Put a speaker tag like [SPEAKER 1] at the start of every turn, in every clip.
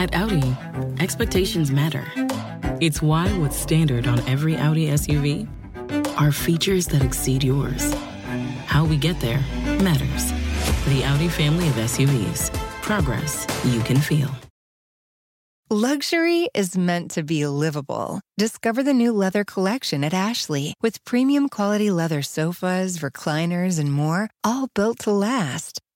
[SPEAKER 1] At Audi, expectations matter. It's why what's standard on every Audi SUV are features that exceed yours. How we get there matters. The Audi family of SUVs. Progress you can feel.
[SPEAKER 2] Luxury is meant to be livable. Discover the new leather collection at Ashley with premium quality leather sofas, recliners, and more, all built to last.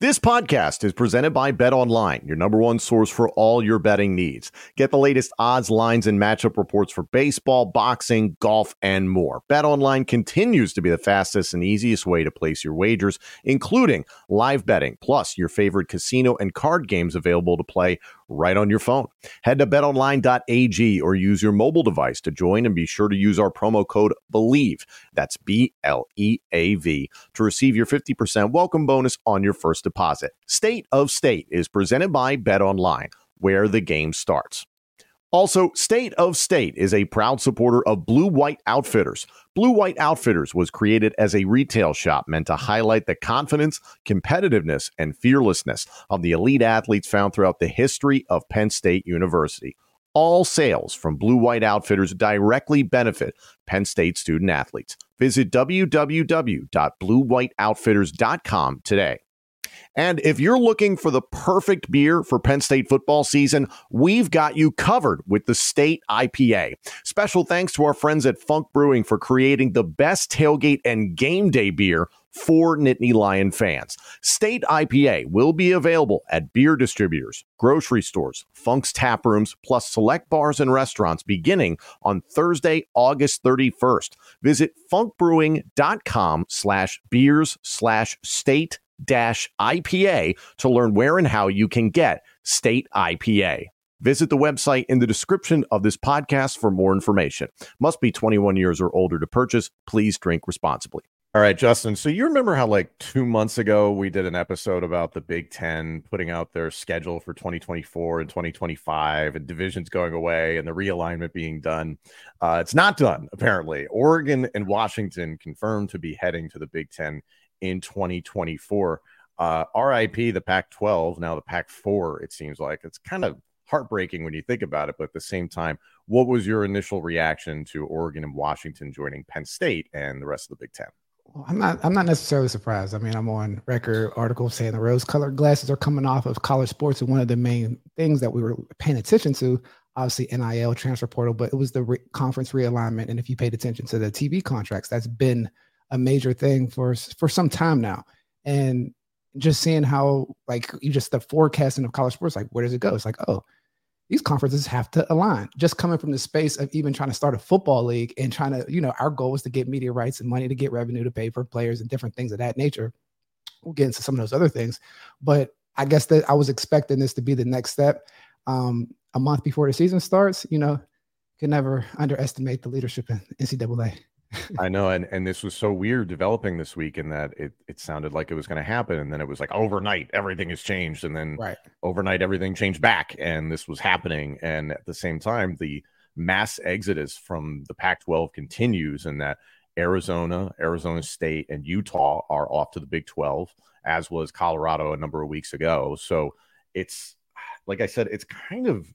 [SPEAKER 3] This podcast is presented by Bet Online, your number one source for all your betting needs. Get the latest odds, lines, and matchup reports for baseball, boxing, golf, and more. Bet Online continues to be the fastest and easiest way to place your wagers, including live betting, plus your favorite casino and card games available to play right on your phone. Head to betonline.ag or use your mobile device to join and be sure to use our promo code BLEAV. That's B L E A V to receive your 50% welcome bonus on your first deposit. State of State is presented by BetOnline, where the game starts. Also, State of State is a proud supporter of Blue White Outfitters. Blue White Outfitters was created as a retail shop meant to highlight the confidence, competitiveness, and fearlessness of the elite athletes found throughout the history of Penn State University. All sales from Blue White Outfitters directly benefit Penn State student athletes. Visit www.bluewhiteoutfitters.com today. And if you're looking for the perfect beer for Penn State football season, we've got you covered with the State IPA. Special thanks to our friends at Funk Brewing for creating the best tailgate and game day beer for Nittany Lion fans. State IPA will be available at beer distributors, grocery stores, Funk's tap rooms, plus select bars and restaurants beginning on Thursday, August 31st. Visit funkbrewing.com slash beers slash state IPA to learn where and how you can get state IPA. Visit the website in the description of this podcast for more information. Must be 21 years or older to purchase. Please drink responsibly. All right, Justin. So you remember how like two months ago we did an episode about the Big Ten putting out their schedule for 2024 and 2025 and divisions going away and the realignment being done. Uh, it's not done, apparently. Oregon and Washington confirmed to be heading to the Big Ten in 2024. Uh, RIP the Pac 12, now the Pac 4, it seems like. It's kind of heartbreaking when you think about it, but at the same time, what was your initial reaction to Oregon and Washington joining Penn State and the rest of the Big Ten?
[SPEAKER 4] Well, I'm not. I'm not necessarily surprised. I mean, I'm on record articles saying the rose-colored glasses are coming off of college sports, and one of the main things that we were paying attention to, obviously NIL transfer portal, but it was the re- conference realignment. And if you paid attention to the TV contracts, that's been a major thing for for some time now. And just seeing how like you just the forecasting of college sports, like where does it go? It's like, oh, these conferences have to align. Just coming from the space of even trying to start a football league and trying to, you know, our goal is to get media rights and money to get revenue to pay for players and different things of that nature. We'll get into some of those other things, but I guess that I was expecting this to be the next step. Um, a month before the season starts, you know, can never underestimate the leadership in NCAA.
[SPEAKER 3] I know, and and this was so weird developing this week in that it it sounded like it was going to happen, and then it was like overnight everything has changed, and then
[SPEAKER 4] right.
[SPEAKER 3] overnight everything changed back, and this was happening, and at the same time the mass exodus from the Pac-12 continues, and that Arizona, Arizona State, and Utah are off to the Big 12, as was Colorado a number of weeks ago. So it's like I said, it's kind of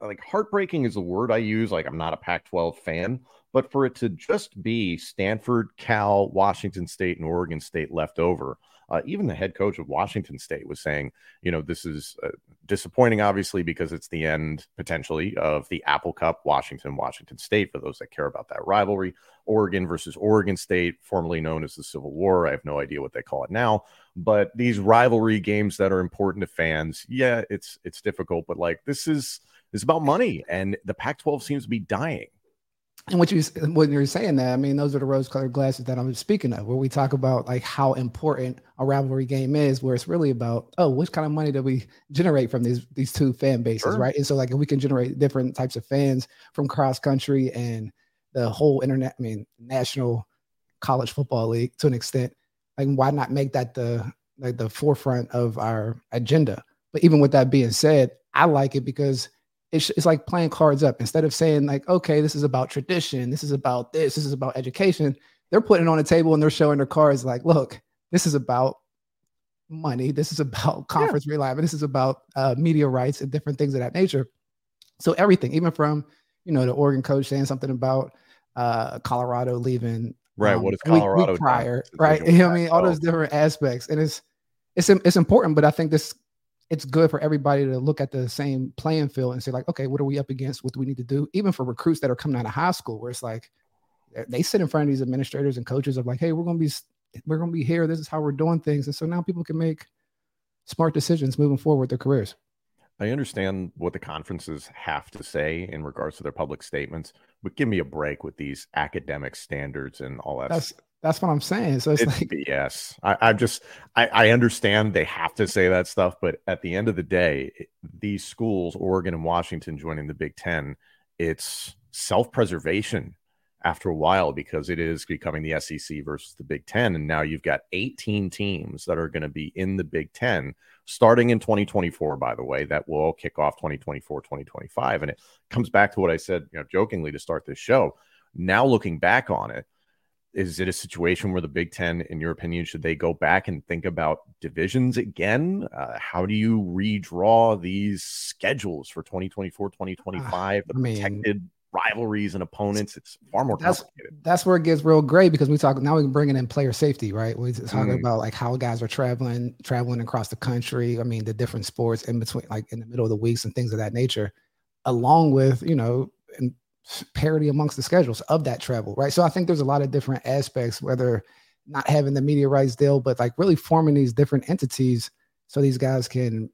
[SPEAKER 3] like heartbreaking is the word I use. Like I'm not a Pac-12 fan, but for it to just be Stanford, Cal, Washington State, and Oregon State left over, Uh, even the head coach of Washington State was saying, you know, this is uh, disappointing, obviously, because it's the end potentially of the Apple Cup, Washington, Washington State, for those that care about that rivalry. Oregon versus Oregon State, formerly known as the Civil War. I have no idea what they call it now, but these rivalry games that are important to fans, yeah, it's it's difficult, but like this is it's about money, and the Pac-12 seems to be dying.
[SPEAKER 4] And what you when you're saying that, I mean, those are the rose-colored glasses that I'm speaking of, where we talk about like how important a rivalry game is, where it's really about oh, what kind of money do we generate from these these two fan bases, sure. right? And so like if we can generate different types of fans from cross country and the whole internet, I mean, national college football league to an extent, like why not make that the like the forefront of our agenda? But even with that being said, I like it because it's, it's like playing cards up. Instead of saying like okay this is about tradition this is about this this is about education they're putting it on a table and they're showing their cards like look this is about money this is about conference yeah. reliability this is about uh, media rights and different things of that nature. So everything even from you know the oregon coach saying something about uh, colorado leaving
[SPEAKER 3] right um, what is colorado
[SPEAKER 4] week, week prior right? You know i mean? All those different aspects. And it's it's it's important but i think this it's good for everybody to look at the same playing field and say like okay what are we up against? What do we need to do? Even for recruits that are coming out of high school where it's like they sit in front of these administrators and coaches of like hey we're going to be we're going to be here. This is how we're doing things. And so now people can make smart decisions moving forward with their careers.
[SPEAKER 3] I understand what the conferences have to say in regards to their public statements, but give me a break with these academic standards and all that.
[SPEAKER 4] That's that's what I'm saying. So it's, it's like
[SPEAKER 3] yes, I, I just I, I understand they have to say that stuff, but at the end of the day, these schools, Oregon and Washington, joining the Big Ten, it's self-preservation after a while because it is becoming the SEC versus the Big Ten, and now you've got 18 teams that are going to be in the Big Ten starting in 2024. By the way, that will kick off 2024, 2025, and it comes back to what I said, you know, jokingly to start this show. Now looking back on it is it a situation where the Big Ten, in your opinion, should they go back and think about divisions again? Uh, how do you redraw these schedules for 2024, 2025, the I mean, protected rivalries and opponents? It's far more
[SPEAKER 4] that's, complicated. That's where it gets real great because we talk now we can bring in player safety, right? We talk mm. about like how guys are traveling, traveling across the country. I mean, the different sports in between, like in the middle of the weeks and things of that nature, along with, you know, and parity amongst the schedules of that travel, right? So I think there's a lot of different aspects, whether not having the media rights deal, but like really forming these different entities so these guys can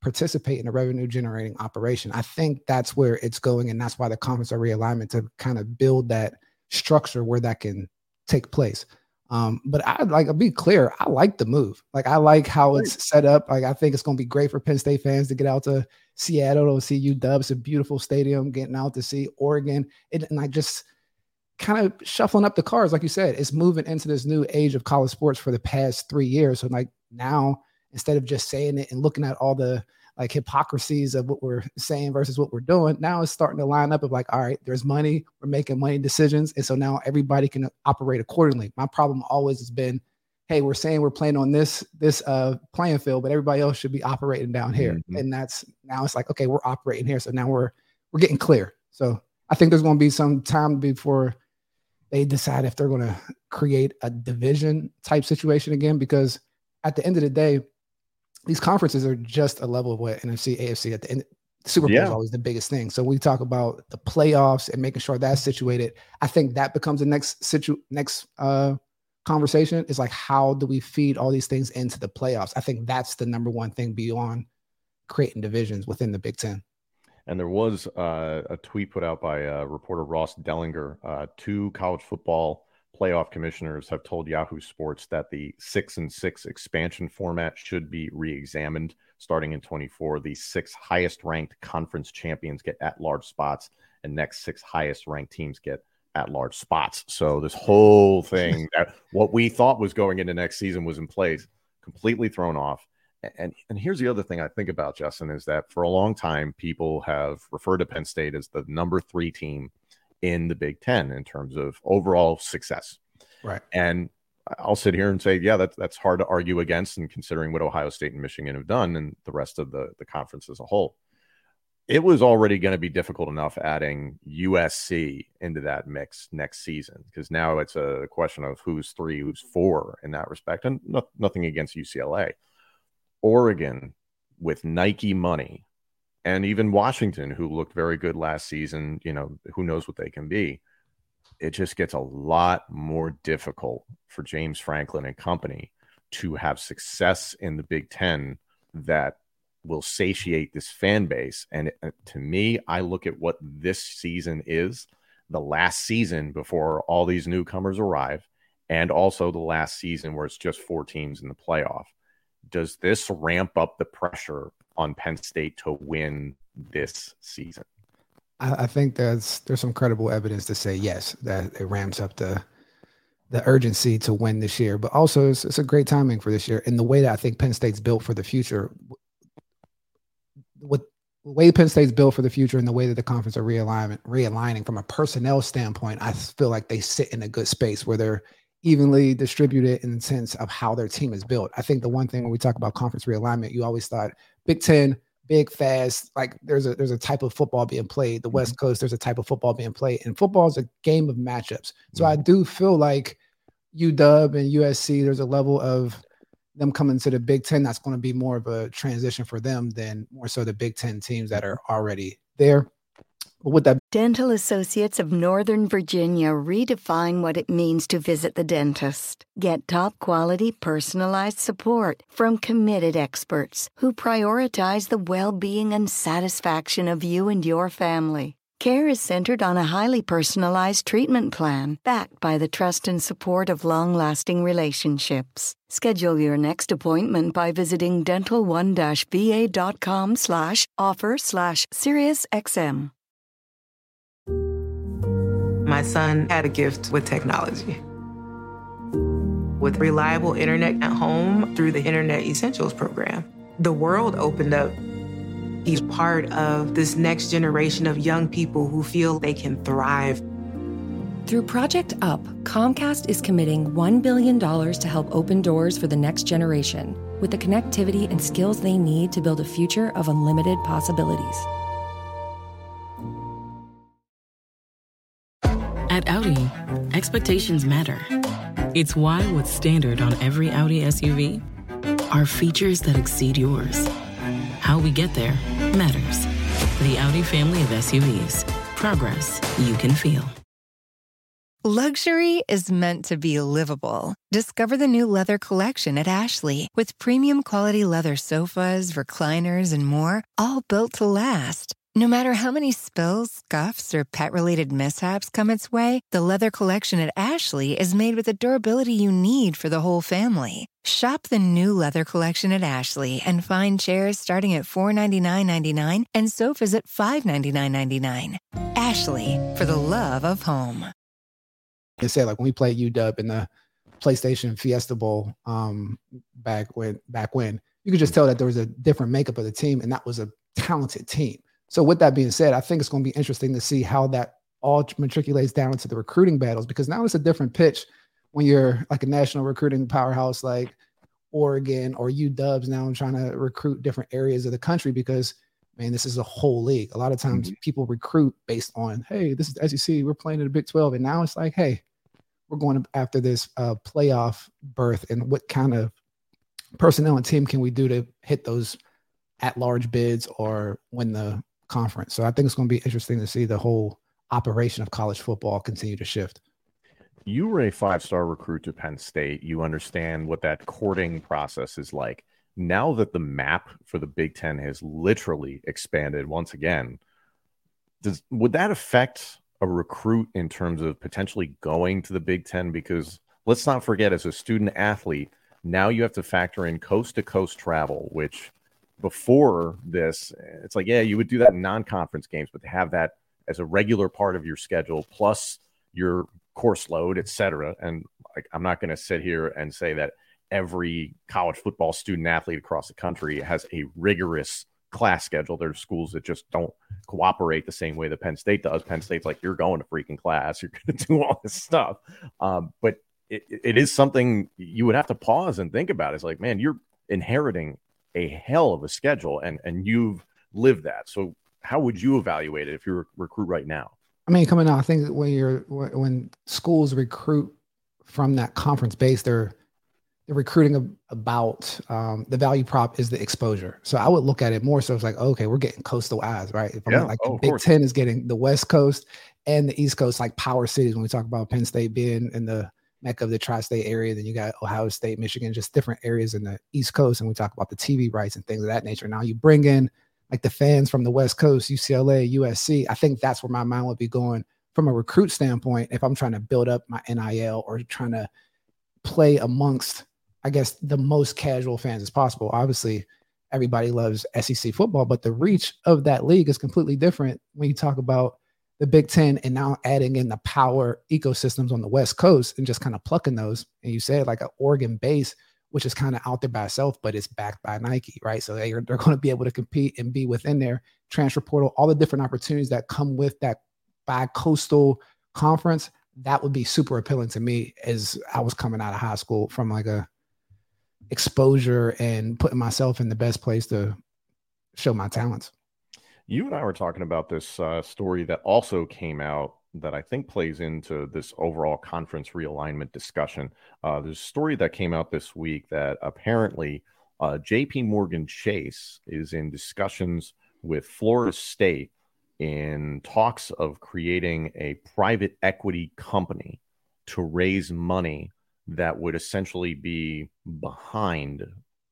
[SPEAKER 4] participate in a revenue generating operation. I think that's where it's going, and that's why the conference are realignment to kind of build that structure where that can take place. Um, but I like I'll be clear, I like the move. Like I like how it's set up. Like I think it's gonna be great for Penn State fans to get out to Seattle to see UW. It's a beautiful stadium, getting out to see Oregon. It, and I just kind of shuffling up the cards, like you said, it's moving into this new age of college sports for the past three years. So like now, instead of just saying it and looking at all the like hypocrisies of what we're saying versus what we're doing. Now it's starting to line up of like, all right, there's money, we're making money decisions. And so now everybody can operate accordingly. My problem always has been, hey, we're saying we're playing on this this uh playing field, but everybody else should be operating down here. Mm-hmm. And that's now it's like, okay, we're operating here. So now we're we're getting clear. So I think there's gonna be some time before they decide if they're gonna create a division type situation again, because at the end of the day, these conferences are just a level of what NFC, AFC at the end. Super Bowl yeah. is always the biggest thing. So we talk about the playoffs and making sure that's situated. I think that becomes the next situ next uh conversation is like how do we feed all these things into the playoffs? I think that's the number one thing beyond creating divisions within the Big Ten.
[SPEAKER 3] And there was uh, a tweet put out by uh, reporter Ross Dellenger. Uh, two college football playoff commissioners have told Yahoo Sports that the six and six expansion format should be re-examined starting in 24. The six highest ranked conference champions get at large spots, and next six highest ranked teams get at large spots. So this whole thing that what we thought was going into next season was in place, completely thrown off. And and here's the other thing I think about Justin is that for a long time people have referred to Penn State as the number three team in the Big Ten in terms of overall success.
[SPEAKER 4] Right.
[SPEAKER 3] And I'll sit here and say, yeah, that's that's hard to argue against, and considering what Ohio State and Michigan have done, and the rest of the the conference as a whole. It was already going to be difficult enough adding USC into that mix next season because now it's a question of who's three, who's four in that respect, and no, nothing against UCLA. Oregon with Nike money, and even Washington, who looked very good last season. You know, who knows what they can be. It just gets a lot more difficult for James Franklin and company to have success in the Big Ten that will satiate this fan base. And uh, to me, I look at what this season is the last season before all these newcomers arrive, and also the last season where it's just four teams in the playoff. Does this ramp up the pressure on Penn State to win this season?
[SPEAKER 4] I, think there's there's some credible evidence to say yes that it ramps up the the urgency to win this year, but also it's, it's, a great timing for this year. And the way that I think Penn State's built for the future, with the way Penn State's built for the future and the way that the conference are realigning, realigning from a personnel standpoint, I feel like they sit in a good space where they're evenly distributed in the sense of how their team is built. I think the one thing when we talk about conference realignment, you always thought Big Ten, big, fast, like there's a there's a type of football being played. The West mm-hmm. Coast, there's a type of football being played, and football is a game of matchups. So mm-hmm. I do feel like UW and USC, there's a level of them coming to the Big Ten, that's going to be more of a transition for them than more so the Big Ten teams that are already there. But with that,
[SPEAKER 5] Dental Associates of Northern Virginia redefine what it means to visit the dentist. Get top quality, personalized support from committed experts who prioritize the well being and satisfaction of you and your family. Care is centered on a highly personalized treatment plan backed by the trust and support of long lasting relationships. Schedule your next appointment by visiting dental1-va.com slash offer slash SiriusXM.
[SPEAKER 6] My son had a gift with technology. With reliable internet at home through the Internet Essentials program, the world opened up He's part of this next generation of young people who feel they can thrive.
[SPEAKER 7] Through Project UP, Comcast is committing $1 billion to help open doors for the next generation with the connectivity and skills they need to build a future of unlimited possibilities.
[SPEAKER 1] At Audi, expectations matter. It's why, what's standard on every Audi SUV, are features that exceed yours how we get there matters. The Audi family of SUVs. Progress you can feel.
[SPEAKER 2] Luxury is meant to be livable. Discover the new leather collection at Ashley with premium quality leather sofas, recliners, and more, all built to last. No matter how many spills, scuffs, or pet related mishaps come its way, the leather collection at Ashley is made with the durability you need for the whole family. Shop the new leather collection at Ashley and find chairs starting at $499.99 and sofas at $599.99. Ashley, for the love of home.
[SPEAKER 4] They say like when we played UW in the PlayStation Fiesta Bowl um, back when back when you could just tell that there was a different makeup of the team and that was a talented team. So with that being said, I think it's going to be interesting to see how that all matriculates down into the recruiting battles because now it's a different pitch when you're like a national recruiting powerhouse like Oregon or UWs now I'm trying to recruit different areas of the country because man, this is a whole league. A lot of times mm-hmm. people recruit based on, hey, this is SEC, we're playing in the Big 12. And now it's like, hey, we're going after this uh, playoff berth and what kind of personnel and team can we do to hit those at large bids or win the conference. So I think it's going to be interesting to see the whole operation of college football continue to shift.
[SPEAKER 3] You were a five star recruit to Penn State. You understand what that courting process is like. Now that the map for the Big Ten has literally expanded once again, does would that affect a recruit in terms of potentially going to the Big Ten? Because let's not forget, as a student athlete, now you have to factor in coast to coast travel, which before this, it's like, yeah, you would do that in non conference games, but to have that as a regular part of your schedule, plus your course load, et cetera. And like, I'm not going to sit here and say that every college football student athlete across the country has a rigorous class schedule. There's schools that just don't cooperate the same way that Penn State does. Penn State's like, you're going to freaking class, you're going to do all this stuff. Um, but it, it is something you would have to pause and think about. It's like, man, you're inheriting a hell of a schedule and and you've lived that. So how would you evaluate it if you're a recruit right now?
[SPEAKER 4] I mean, coming out, I think when you're when schools recruit from that conference base, they're they're recruiting about um, the value prop is the exposure. So I would look at it more so it's like, okay, we're getting coastal eyes, right? If I'm yeah. like oh, the Big course. Ten is getting the West Coast and the East Coast, like power cities. When we talk about Penn State being in the mecca of the tri-state area, then you got Ohio State, Michigan, just different areas in the East Coast, and we talk about the TV rights and things of that nature. Now you bring in like the fans from the West Coast, UCLA, USC. I think that's where my mind would be going from a recruit standpoint if I'm trying to build up my NIL or trying to play amongst I guess the most casual fans as possible. Obviously, everybody loves SEC football, but the reach of that league is completely different when you talk about the Big Ten and now adding in the power ecosystems on the West Coast and just kind of plucking those. And you said like an Oregon base, which is kind of out there by itself, but it's backed by Nike, right? So they are, they're going to be able to compete and be within their transfer portal, all the different opportunities that come with that bi-coastal conference. That would be super appealing to me as I was coming out of high school from like a exposure and putting myself in the best place to show my talents.
[SPEAKER 3] You and I were talking about this uh, story that also came out that I think plays into this overall conference realignment discussion. Uh, there's a story that came out this week that apparently uh, JP Morgan Chase is in discussions with Florida State in talks of creating a private equity company to raise money that would essentially be behind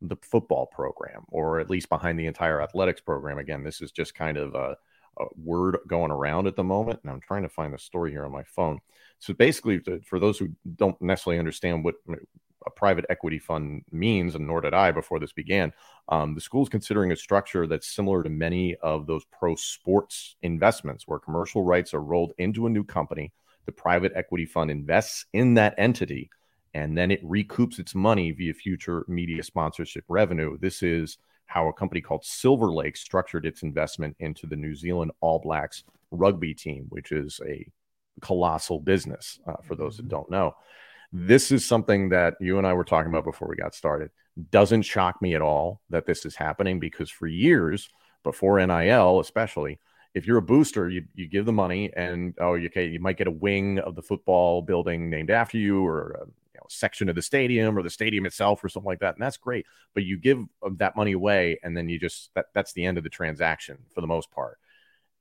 [SPEAKER 3] the football program or at least behind the entire athletics program. Again, this is just kind of a, a word going around at the moment. And I'm trying to find the story here on my phone. So basically, for those who don't necessarily understand what a private equity fund means, and nor did I before this began, um, the school is considering a structure that's similar to many of those pro sports investments where commercial rights are rolled into a new company. The private equity fund invests in that entity and then it recoups its money via future media sponsorship revenue. This is how a company called Silver Lake structured its investment into the New Zealand All Blacks rugby team, which is a colossal business uh, for those that mm-hmm. don't know. This is something that you and I were talking about before we got started. Doesn't shock me at all that this is happening because for years, before NIL especially, if you're a booster, you, you give the money and oh, okay, you might get a wing of the football building named after you or a know, section of the stadium or the stadium itself or something like that. And that's great. But you give uh, that money away and then you just, that, that's the end of the transaction for the most part.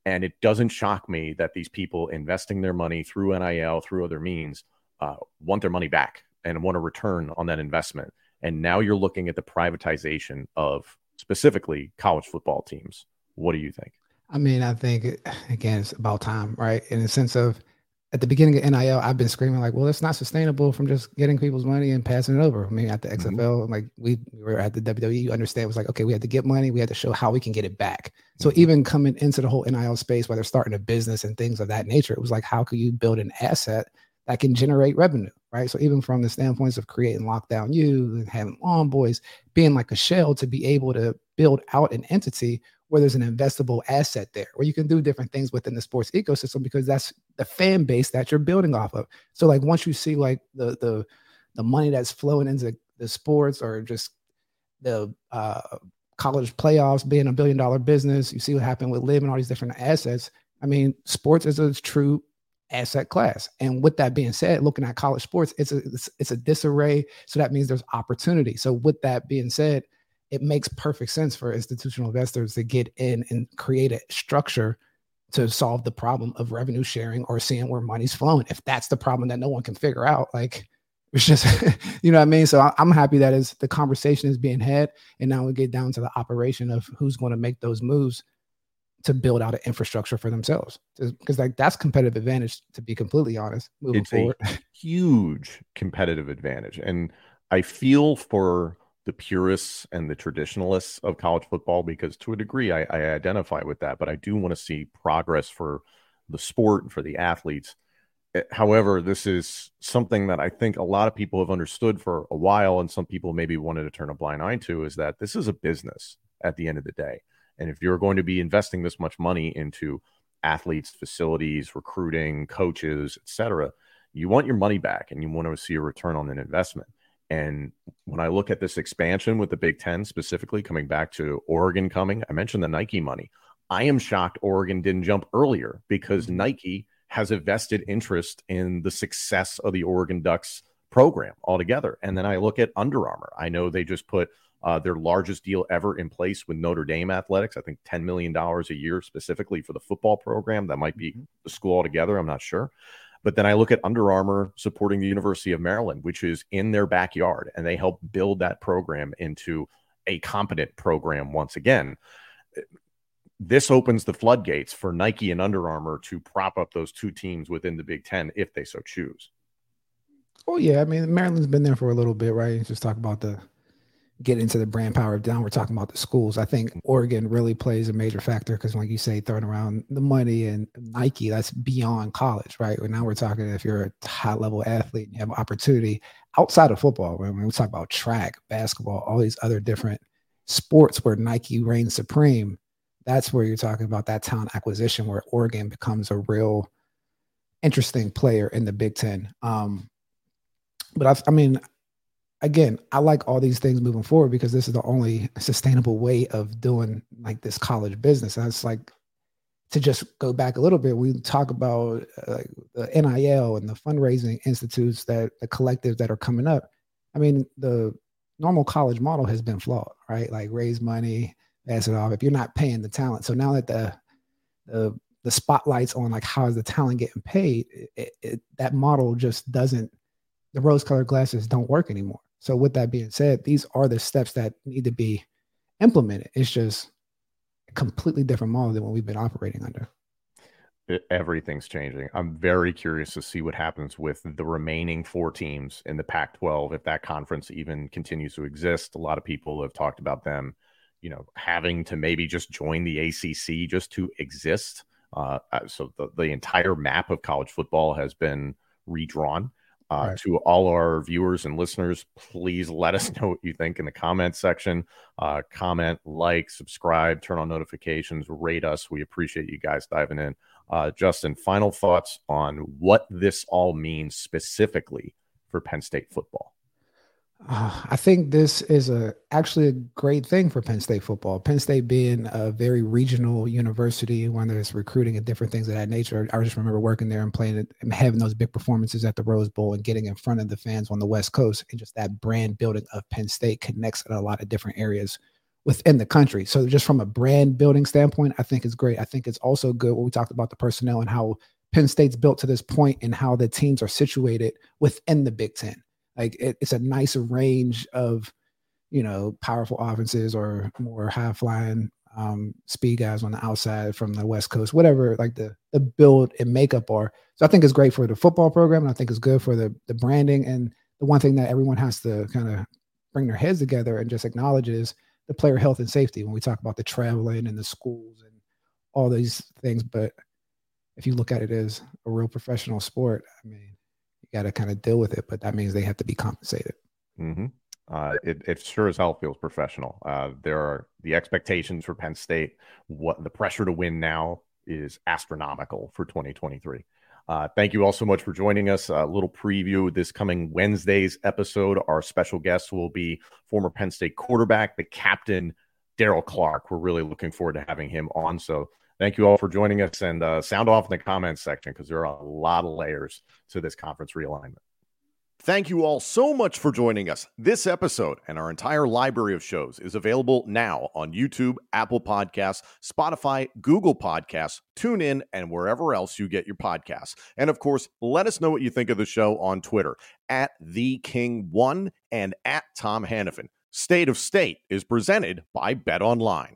[SPEAKER 3] And it doesn't shock me that these people investing their money through NIL, through other means, uh, want their money back and want a return on that investment. And now you're looking at the privatization of specifically college football teams. What do you think?
[SPEAKER 4] I mean, I think again, it's about time, right? In the sense of at the beginning of NIL, I've been screaming like, well, it's not sustainable from just getting people's money and passing it over. I mean, at the XFL, mm-hmm. like we, we, were at the WWE, you understand it was like, okay, we had to get money, we had to show how we can get it back. So mm-hmm. even coming into the whole NIL space, whether starting a business and things of that nature, it was like, how can you build an asset that can generate revenue, right? So even from the standpoints of creating Lockdown you and having Lawn Boys, being like a shell to be able to build out an entity where there's an investable asset there, where you can do different things within the sports ecosystem because that's the fan base that you're building off of. So like once you see like the the the money that's flowing into the sports or just the uh, college playoffs being a billion dollar business, you see what happened with LIV and all these different assets. I mean, sports is a true asset class. And with that being said, looking at college sports, it's a it's, it's a disarray. So that means there's opportunity. So with that being said, it makes perfect sense for institutional investors to get in and create a structure to solve the problem of revenue sharing or seeing where money's flowing. If that's the problem that no one can figure out, like it's just, you know what I mean? So I'm happy that is the conversation is being had. And now we get down to the operation of who's going to make those moves to build out an infrastructure for themselves. Because like that's competitive advantage, to be completely honest, moving it's forward.
[SPEAKER 3] A huge competitive advantage. And I feel for the purists and the traditionalists of college football because to a degree I, I identify with that, but I do want to see progress for the sport and for the athletes. Eh, however, this is something that I think a lot of people have understood for a while, and some people maybe wanted to turn a blind eye to is that this is a business at the end of the day. And if you're going to be investing this much money into athletes, facilities, recruiting, coaches, etc., you want your money back and you want to see a return on an investment. And when I look at this expansion with the Big Ten specifically coming back to Oregon coming, I mentioned the Nike money. I am shocked Oregon didn't jump earlier because
[SPEAKER 4] Mm-hmm.
[SPEAKER 3] Nike has a vested interest in the success of the Oregon Ducks program altogether. And then I look at Under Armour. I know they just put uh, their largest deal ever in place with Notre Dame Athletics. I think $10 million a year specifically for the football program. That might be the school altogether. I'm not sure. But then I look at Under Armour supporting the University of Maryland, which is in their backyard, and they help build that program into a competent program once again. This opens the floodgates for Nike and Under Armour to prop up those two teams within the Big Ten if they so choose.
[SPEAKER 4] Oh yeah, I mean Maryland's been there for a little bit, right? Just talk about the get into the brand power. Of down we're talking about the schools. I think Oregon really plays a major factor because, like you say, throwing around the money and Nike, that's beyond college, right? Well, now we're talking if you're a high level athlete and you have opportunity outside of football. When we talk about track, basketball, all these other different sports where Nike reigns supreme, that's where you're talking about that talent acquisition where Oregon becomes a real interesting player in the Big Ten. Um, but I, I mean, again, I like all these things moving forward because this is the only sustainable way of doing like this college business. And it's like to just go back a little bit. We talk about uh, the NIL and the fundraising institutes that the collectives that are coming up. I mean, the normal college model has been flawed, right? Like raise money, pass it off. If you're not paying the talent, so now that the the the spotlights on like how is the talent getting paid, it, it, that model just doesn't. The rose-colored glasses don't work anymore. So with that being said, these are the steps that need to be implemented. It's just a completely different model than what we've been operating under.
[SPEAKER 3] Everything's changing. I'm very curious to see what happens with the remaining four teams in the Pac 12 if that conference even continues to exist. A lot of people have talked about them, you know, having to maybe just join the ACC just to exist. Uh, so the, the entire map of college football has been redrawn. Uh, right. To all our viewers and listeners, please let us know what you think in the comment section. Uh, comment, like, subscribe, turn on notifications, rate us. We appreciate you guys diving in. Uh, Justin, final thoughts on what this all means specifically for Penn State football.
[SPEAKER 4] Uh, I think this is a actually a great thing for Penn State football. Penn State being a very regional university, when there's recruiting and different things of that nature. I just remember working there and playing it and having those big performances at the Rose Bowl and getting in front of the fans on the West Coast. And just that brand building of Penn State connects in a lot of different areas within the country. So just from a brand building standpoint, I think it's great. I think it's also good when we talked about the personnel and how Penn State's built to this point and how the teams are situated within the Big Ten. Like it, it's a nice range of, you know, powerful offenses or more high flying um, speed guys on the outside from the West Coast, whatever like the the build and makeup are. So I think it's great for the football program, and I think it's good for the the branding. And the one thing that everyone has to kind of bring their heads together and just acknowledge is the player health and safety when we talk about the traveling and the schools and all these things. But if you look at it as a real professional sport, I mean, got to kind of deal with it, but that means they have to be compensated.
[SPEAKER 3] Mm-hmm. Uh, it, it sure as hell feels professional. Uh, there are the expectations for Penn State. What the pressure to win now is astronomical for 2023. Uh, thank you all so much for joining us. A little preview this coming Wednesday's episode. Our special guest will be former Penn State quarterback, the captain, Daryll Clark. We're really looking forward to having him on. So thank you all for joining us and uh, sound off in the comments section because there are a lot of layers to this conference realignment. Thank you all so much for joining us. This episode and our entire library of shows is available now on YouTube, Apple Podcasts, Spotify, Google Podcasts, TuneIn, and wherever else you get your podcasts. And of course, let us know what you think of the show on Twitter at The King One and at Tom Hannafin. State of State is presented by Bet Online.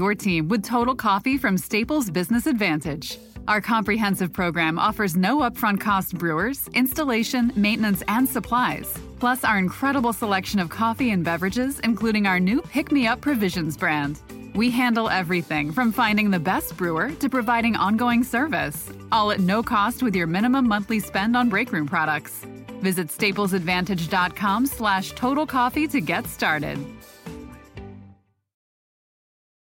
[SPEAKER 8] Your team with Total Coffee from Staples Business Advantage. Our comprehensive program offers no upfront cost brewers, installation, maintenance, and supplies. Plus, our incredible selection of coffee and beverages, including our new Pick Me Up Provisions brand. We handle everything from finding the best brewer to providing ongoing service, all at no cost with your minimum monthly spend on breakroom products. Visit staplesadvantage.com slash total coffee to get started.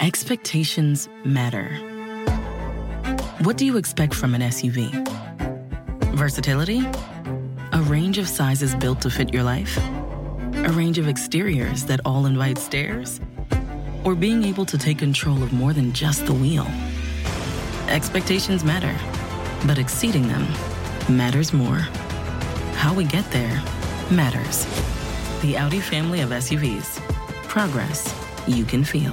[SPEAKER 1] Expectations matter. What do you expect from an SUV? Versatility? A range of sizes built to fit your life? A range of exteriors that all invite stares? Or being able to take control of more than just the wheel? Expectations matter, but exceeding them matters more. How we get there matters. The Audi family of SUVs. Progress you can feel.